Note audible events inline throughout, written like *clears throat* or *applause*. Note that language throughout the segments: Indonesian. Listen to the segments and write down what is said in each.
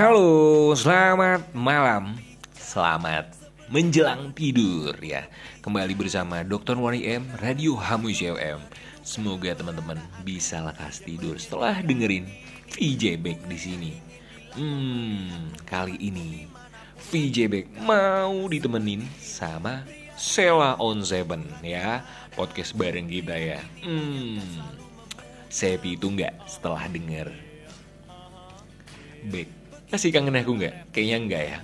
Halo, selamat malam. Selamat menjelang tidur ya. Kembali bersama Dr. Wari M, Radio Hamus FM. Semoga teman-teman bisa lekas tidur setelah dengerin VJ Back di sini. Hmm, kali ini VJ Back mau ditemenin sama Sela on Seven ya, podcast bareng kita ya. Hmm, Sepi itu nggak setelah denger Back masih kangen aku nggak? Kayaknya enggak ya.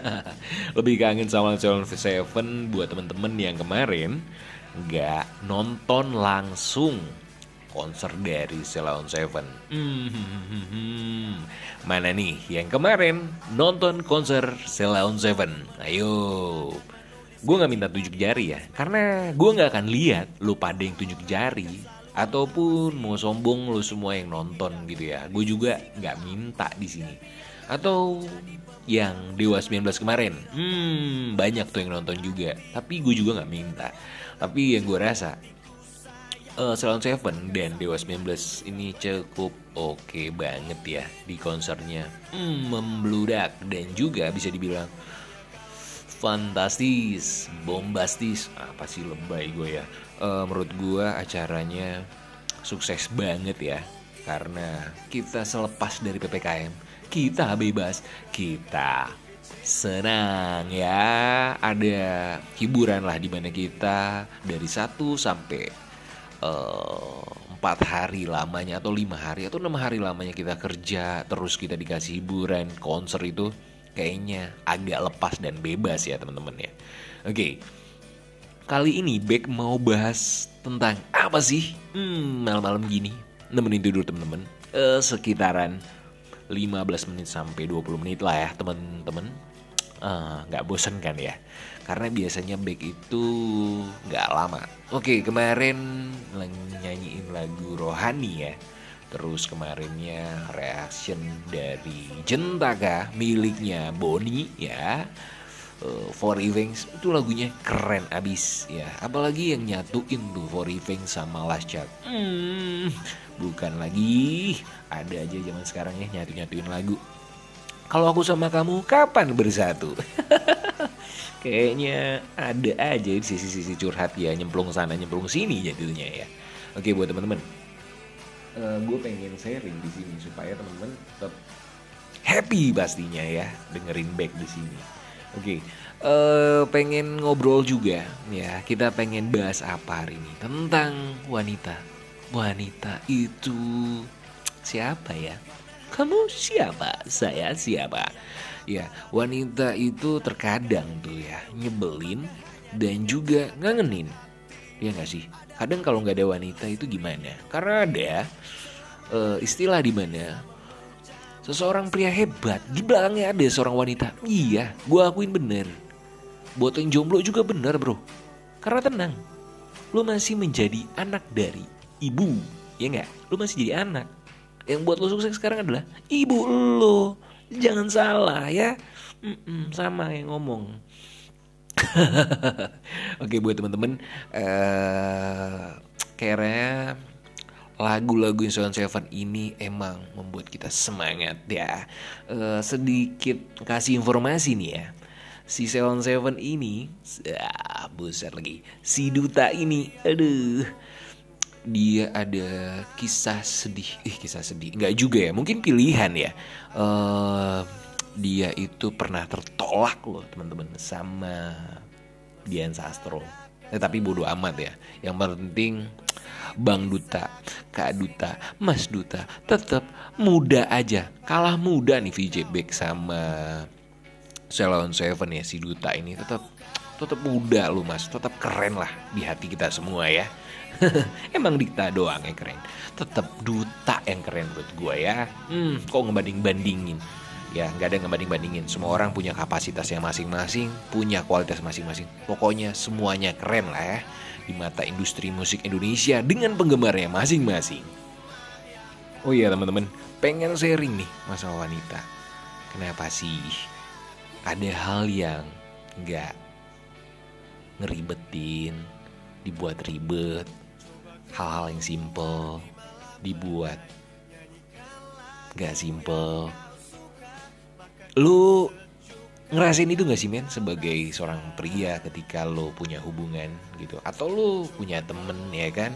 *laughs* Lebih kangen sama Calon Seven buat temen-temen yang kemarin nggak nonton langsung konser dari Ceylon Seven. Hmm, mana nih yang kemarin nonton konser Ceylon Seven? Ayo. Gue nggak minta tunjuk jari ya, karena gue nggak akan lihat lu pada yang tunjuk jari ataupun mau sombong lu semua yang nonton gitu ya. Gue juga nggak minta di sini atau yang Dewa 19 kemarin. Hmm banyak tuh yang nonton juga. Tapi gue juga nggak minta. Tapi yang gue rasa uh, Salon Seven dan Dewa 19 ini cukup oke okay banget ya di konsernya. Hmm, membludak dan juga bisa dibilang fantastis bombastis. Apa sih lebay gue ya? Uh, menurut gue acaranya sukses banget ya. Karena kita selepas dari PPKM kita bebas, kita senang ya. Ada hiburan lah di mana kita dari satu sampai uh, empat hari lamanya atau lima hari atau enam hari lamanya kita kerja terus kita dikasih hiburan konser itu kayaknya agak lepas dan bebas ya teman-teman ya. Oke. Okay. Kali ini Beck mau bahas tentang apa sih? Hmm, malam-malam gini nemenin tidur teman-teman. Uh, sekitaran 15 menit sampai 20 menit lah ya temen-temen ah, nggak uh, bosen kan ya? Karena biasanya back itu nggak lama. Oke kemarin nyanyiin lagu rohani ya. Terus kemarinnya reaction dari Jentaka miliknya Boni ya uh, For Events itu lagunya keren abis ya. Apalagi yang nyatuin tuh For Events sama Last Chat hmm, bukan lagi. Ada aja zaman sekarang ya nyatu nyatuin lagu. Kalau aku sama kamu kapan bersatu? *laughs* Kayaknya ada aja di sisi-sisi curhat ya nyemplung sana nyemplung sini jadinya ya. Oke buat teman-teman. Uh, eh, gue pengen sharing di sini supaya teman-teman tetap happy pastinya ya dengerin back di sini oke okay. uh, eh, pengen ngobrol juga ya kita pengen bahas apa hari ini tentang wanita wanita itu siapa ya? Kamu siapa? Saya siapa? Ya, wanita itu terkadang tuh ya nyebelin dan juga ngangenin. Ya nggak sih? Kadang kalau nggak ada wanita itu gimana? Karena ada uh, istilah di mana seseorang pria hebat di belakangnya ada seorang wanita. Iya, gue akuin bener. Buat yang jomblo juga bener bro. Karena tenang, lo masih menjadi anak dari ibu ya nggak lu masih jadi anak yang buat lu sukses sekarang adalah ibu lu jangan salah ya Mm-mm, sama yang ngomong *laughs* oke buat temen-temen uh, kayaknya lagu-lagu Insolent Seven ini emang membuat kita semangat ya. Uh, sedikit kasih informasi nih ya. Si Seven Seven ini, ah, buset lagi. Si Duta ini, aduh, dia ada kisah sedih eh kisah sedih nggak juga ya mungkin pilihan ya uh, dia itu pernah tertolak loh teman-teman sama Dian Sastro eh, tapi bodoh amat ya. Yang penting Bang Duta, Kak Duta, Mas Duta tetap muda aja. Kalah muda nih VJ Beck sama Salon Seven ya si Duta ini. Tetap tetap muda lu Mas, tetap keren lah di hati kita semua ya. *laughs* Emang Dita doang yang keren. Tetap Duta yang keren buat gue ya. Hmm kok ngebanding-bandingin Ya nggak ada ngebanding-bandingin. Semua orang punya kapasitas yang masing-masing Punya kualitas masing-masing. Pokoknya semuanya keren lah ya Di mata industri musik Indonesia Dengan penggemarnya masing-masing. Oh iya teman-teman. Pengen sharing nih masalah wanita. Kenapa sih Ada hal yang nggak ngeribetin dibuat ribet hal-hal yang simple dibuat gak simple lu ngerasain itu gak sih men sebagai seorang pria ketika lo punya hubungan gitu? Atau lo punya temen ya kan?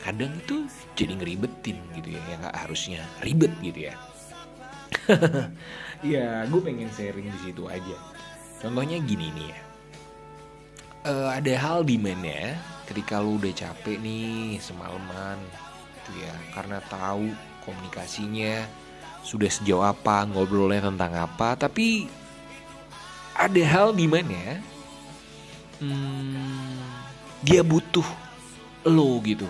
Kadang itu jadi ngeribetin gitu ya yang gak harusnya ribet gitu ya. Ya gue pengen sharing di situ aja. Contohnya gini nih ya. Uh, ada hal di mana ketika lo udah capek nih semalaman gitu ya karena tahu komunikasinya sudah sejauh apa ngobrolnya tentang apa tapi ada hal di mana hmm, dia butuh lo gitu.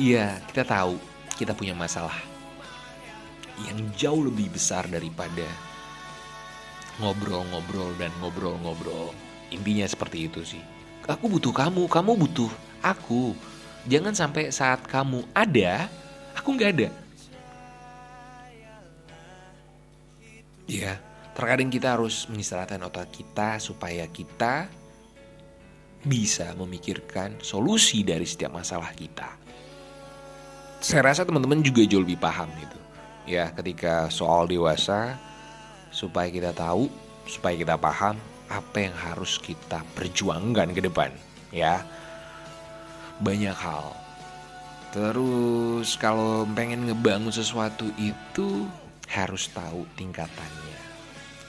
Iya, kita tahu kita punya masalah yang jauh lebih besar daripada ngobrol-ngobrol dan ngobrol-ngobrol. Intinya seperti itu sih. Aku butuh kamu, kamu butuh aku. Jangan sampai saat kamu ada, aku nggak ada. Iya, Terkadang kita harus mengistirahatkan otak kita supaya kita bisa memikirkan solusi dari setiap masalah kita. Saya rasa teman-teman juga jauh lebih paham itu. Ya, ketika soal dewasa supaya kita tahu, supaya kita paham apa yang harus kita perjuangkan ke depan, ya. Banyak hal. Terus kalau pengen ngebangun sesuatu itu harus tahu tingkatannya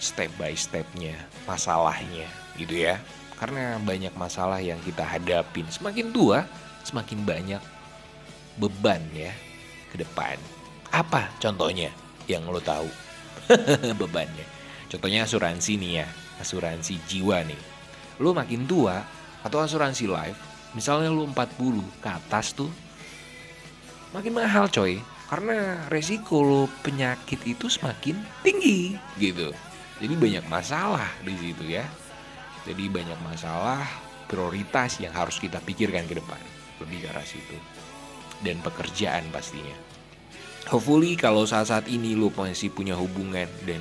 step by stepnya, masalahnya gitu ya. Karena banyak masalah yang kita hadapin. Semakin tua, semakin banyak beban ya ke depan. Apa contohnya yang lo tahu? *laughs* Bebannya. Contohnya asuransi nih ya, asuransi jiwa nih. Lo makin tua atau asuransi life, misalnya lo 40 ke atas tuh, makin mahal coy. Karena resiko lo penyakit itu semakin tinggi gitu. Jadi banyak masalah di situ ya. Jadi banyak masalah prioritas yang harus kita pikirkan ke depan. Lebih ke arah situ. Dan pekerjaan pastinya. Hopefully kalau saat-saat ini lo masih punya hubungan dan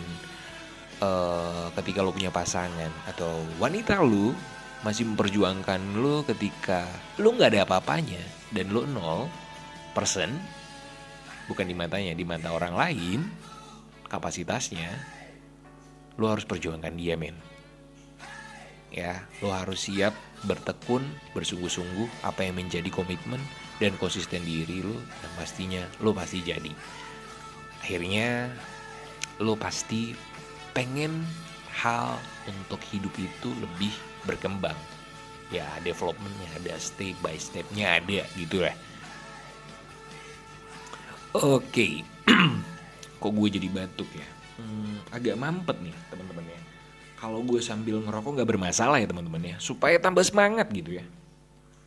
uh, ketika lo punya pasangan atau wanita lo masih memperjuangkan lo ketika lo nggak ada apa-apanya dan lo nol persen bukan di matanya di mata orang lain kapasitasnya lo harus perjuangkan dia men. Ya lo harus siap bertekun bersungguh-sungguh apa yang menjadi komitmen dan konsisten diri lo dan pastinya lo pasti jadi. Akhirnya lo pasti pengen hal untuk hidup itu lebih berkembang. Ya developmentnya ada step by stepnya ada gitu ya oke *clears throat* kok gue jadi batuk ya hmm, agak mampet nih teman-teman ya. Kalau gue sambil ngerokok nggak bermasalah ya teman-teman ya, supaya tambah semangat gitu ya.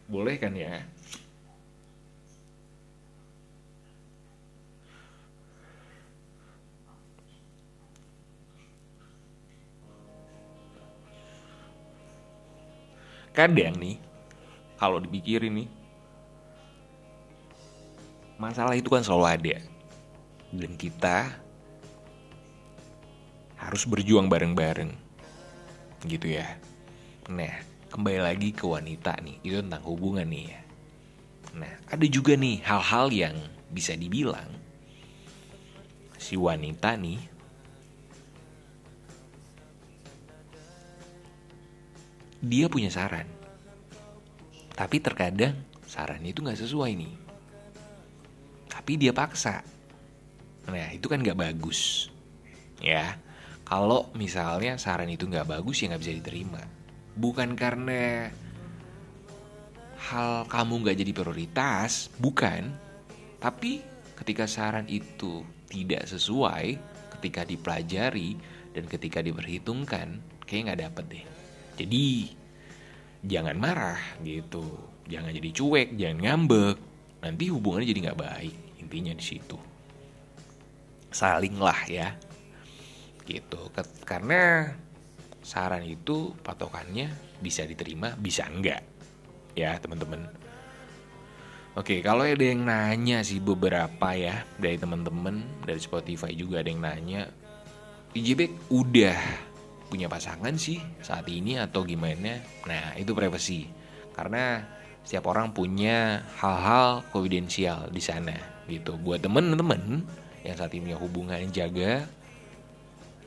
Boleh kan ya? Kadang nih, kalau dipikirin nih, masalah itu kan selalu ada. Dan kita harus berjuang bareng-bareng. Gitu ya. Nah kembali lagi ke wanita nih. Itu tentang hubungan nih ya. Nah ada juga nih hal-hal yang bisa dibilang si wanita nih dia punya saran. Tapi terkadang saran itu nggak sesuai nih tapi dia paksa. Nah itu kan nggak bagus. Ya kalau misalnya saran itu nggak bagus ya nggak bisa diterima. Bukan karena hal kamu nggak jadi prioritas bukan. Tapi ketika saran itu tidak sesuai ketika dipelajari dan ketika diperhitungkan kayak nggak dapet deh. Jadi jangan marah gitu. Jangan jadi cuek jangan ngambek. Nanti hubungannya jadi nggak baik intinya di situ. Saling lah ya. Gitu. Karena saran itu patokannya bisa diterima bisa enggak. Ya teman-teman. Oke kalau ada yang nanya sih beberapa ya dari teman-teman dari Spotify juga ada yang nanya IJB udah punya pasangan sih saat ini atau gimana? Nah itu privasi karena setiap orang punya hal-hal konfidensial di sana gitu. Buat temen-temen yang saat ini hubungan jaga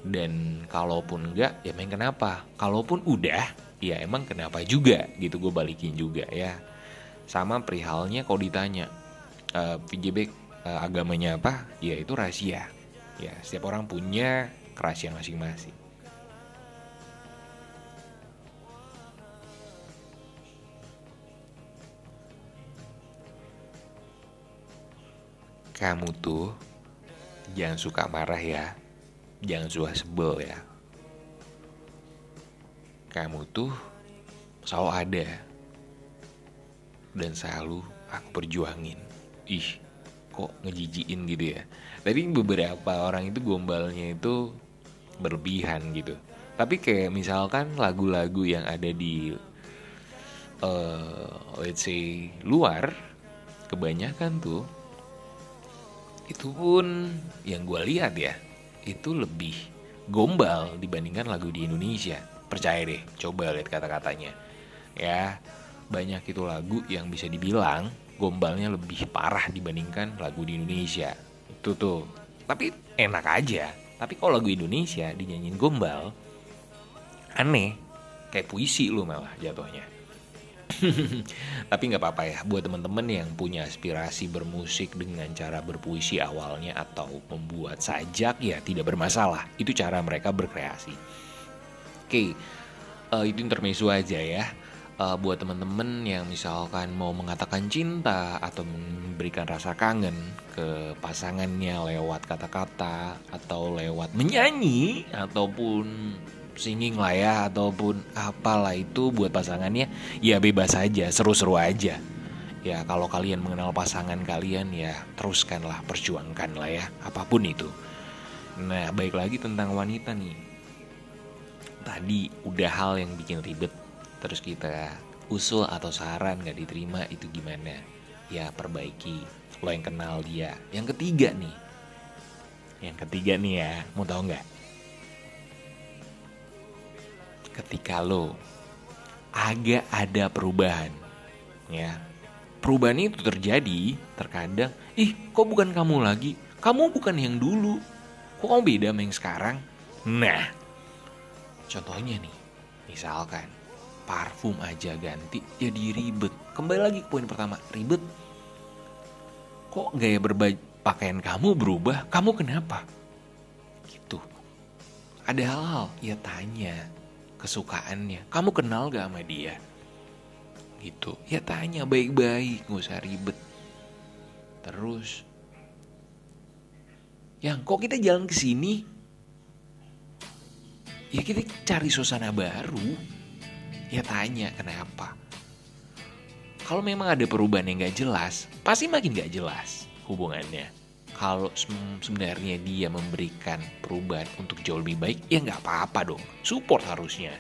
dan kalaupun enggak ya main kenapa? Kalaupun udah ya emang kenapa juga gitu. Gue balikin juga ya. Sama perihalnya kalau ditanya uh, eh, VJB uh, eh, agamanya apa? Ya itu rahasia. Ya setiap orang punya kerahasiaan masing-masing kamu tuh jangan suka marah ya. Jangan suka sebel ya. Kamu tuh selalu ada. Dan selalu aku perjuangin. Ih kok ngejijiin gitu ya? Tapi beberapa orang itu gombalnya itu berlebihan gitu. Tapi kayak misalkan lagu-lagu yang ada di uh, let's say luar kebanyakan tuh itu pun yang gue lihat ya itu lebih gombal dibandingkan lagu di Indonesia. Percaya deh coba lihat kata-katanya. Ya banyak itu lagu yang bisa dibilang gombalnya lebih parah dibandingkan lagu di Indonesia. Itu tuh. Tapi enak aja. Tapi kalau lagu Indonesia dinyanyiin gombal aneh. Kayak puisi lu malah jatuhnya *laughs* Tapi nggak apa-apa ya buat teman-teman yang punya aspirasi bermusik dengan cara berpuisi awalnya atau membuat sajak ya tidak bermasalah. Itu cara mereka berkreasi. Oke, uh, itu intermezzo aja ya. Uh, buat teman-teman yang misalkan mau mengatakan cinta atau memberikan rasa kangen ke pasangannya lewat kata-kata atau lewat menyanyi ataupun singing lah ya ataupun apalah itu buat pasangannya ya bebas aja seru-seru aja. Ya kalau kalian mengenal pasangan kalian ya teruskanlah perjuangkan lah ya apa pun itu. Nah baik lagi tentang wanita nih. Tadi udah hal yang bikin ribet terus kita usul atau saran gak diterima itu gimana? Ya perbaiki lo yang kenal dia. Yang ketiga nih. Yang ketiga nih ya mau tau nggak ketika lo agak ada perubahan ya. Perubahan itu terjadi terkadang ih kok bukan kamu lagi? Kamu bukan yang dulu. Kok kamu beda sama yang sekarang? Nah contohnya nih misalkan parfum aja ganti jadi ribet. Kembali lagi ke poin pertama ribet. Kok gaya berbaju pakaian kamu berubah? Kamu kenapa? Gitu. Ada hal-hal ya tanya kesukaannya. Kamu kenal gak sama dia? Gitu. Ya tanya baik-baik, gak usah ribet. Terus, yang kok kita jalan ke sini? Ya kita cari suasana baru. Ya tanya kenapa. Kalau memang ada perubahan yang gak jelas, pasti makin gak jelas hubungannya kalau sebenarnya dia memberikan perubahan untuk jauh lebih baik, ya nggak apa-apa dong. Support harusnya.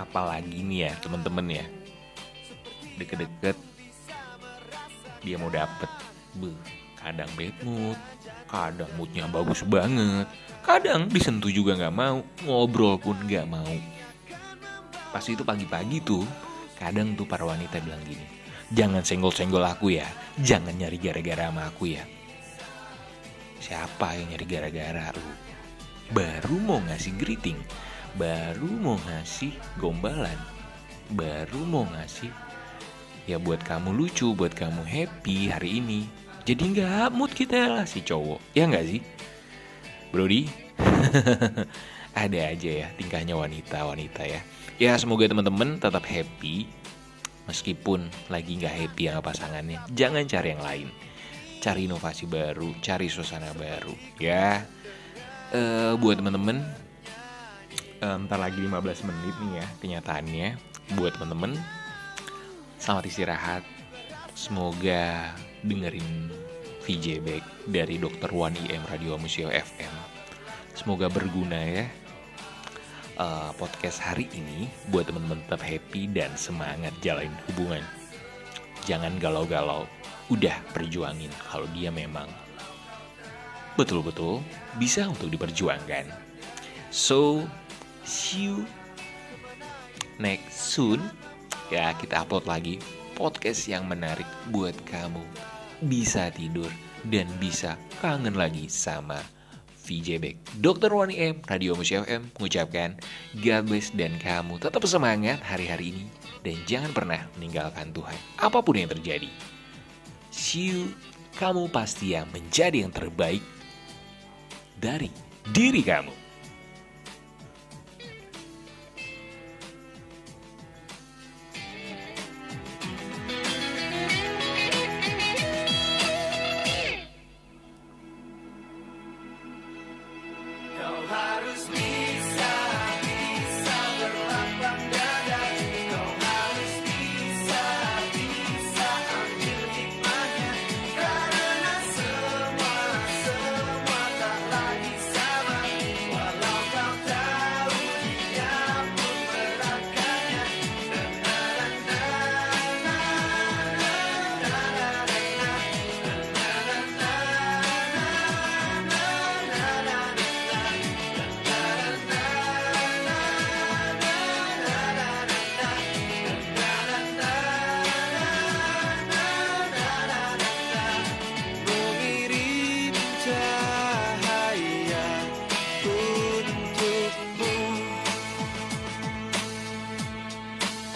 Apalagi nih ya temen-temen ya Deket-deket Dia mau dapet Beuh, kadang bad mood Kadang moodnya bagus banget Kadang disentuh juga nggak mau, ngobrol pun nggak mau. Pas itu pagi-pagi tuh, kadang tuh para wanita bilang gini, jangan senggol-senggol aku ya, jangan nyari gara-gara sama aku ya. Siapa yang nyari gara-gara lu? Baru mau ngasih greeting, baru mau ngasih gombalan, baru mau ngasih ya buat kamu lucu, buat kamu happy hari ini. Jadi nggak mood kita lah si cowok, ya nggak sih? Brody? *laughs* Ada aja ya tingkahnya wanita-wanita ya. Ya semoga teman-teman tetap happy meskipun lagi nggak happy sama pasangannya. Jangan cari yang lain. Cari inovasi baru cari suasana baru ya. Uh, buat teman-teman uh, ntar lagi 15 menit nih ya kenyataannya. Buat teman-teman selamat istirahat. Semoga dengerin VJ Back dari Dr. Wan IM Radio Museo FM. Semoga berguna ya uh, podcast hari ini buat teman-teman tetap happy dan semangat jalanin hubungan. Jangan galau-galau, udah perjuangin kalau dia memang betul-betul bisa untuk diperjuangkan. So, see you next soon ya kita upload lagi podcast yang menarik buat kamu bisa tidur dan bisa kangen lagi sama VJ Beck. Dr. Wani M, Radio Musya FM mengucapkan God bless dan kamu tetap semangat hari-hari ini dan jangan pernah meninggalkan Tuhan apa pun yang terjadi. See you, kamu pasti yang menjadi yang terbaik dari diri kamu.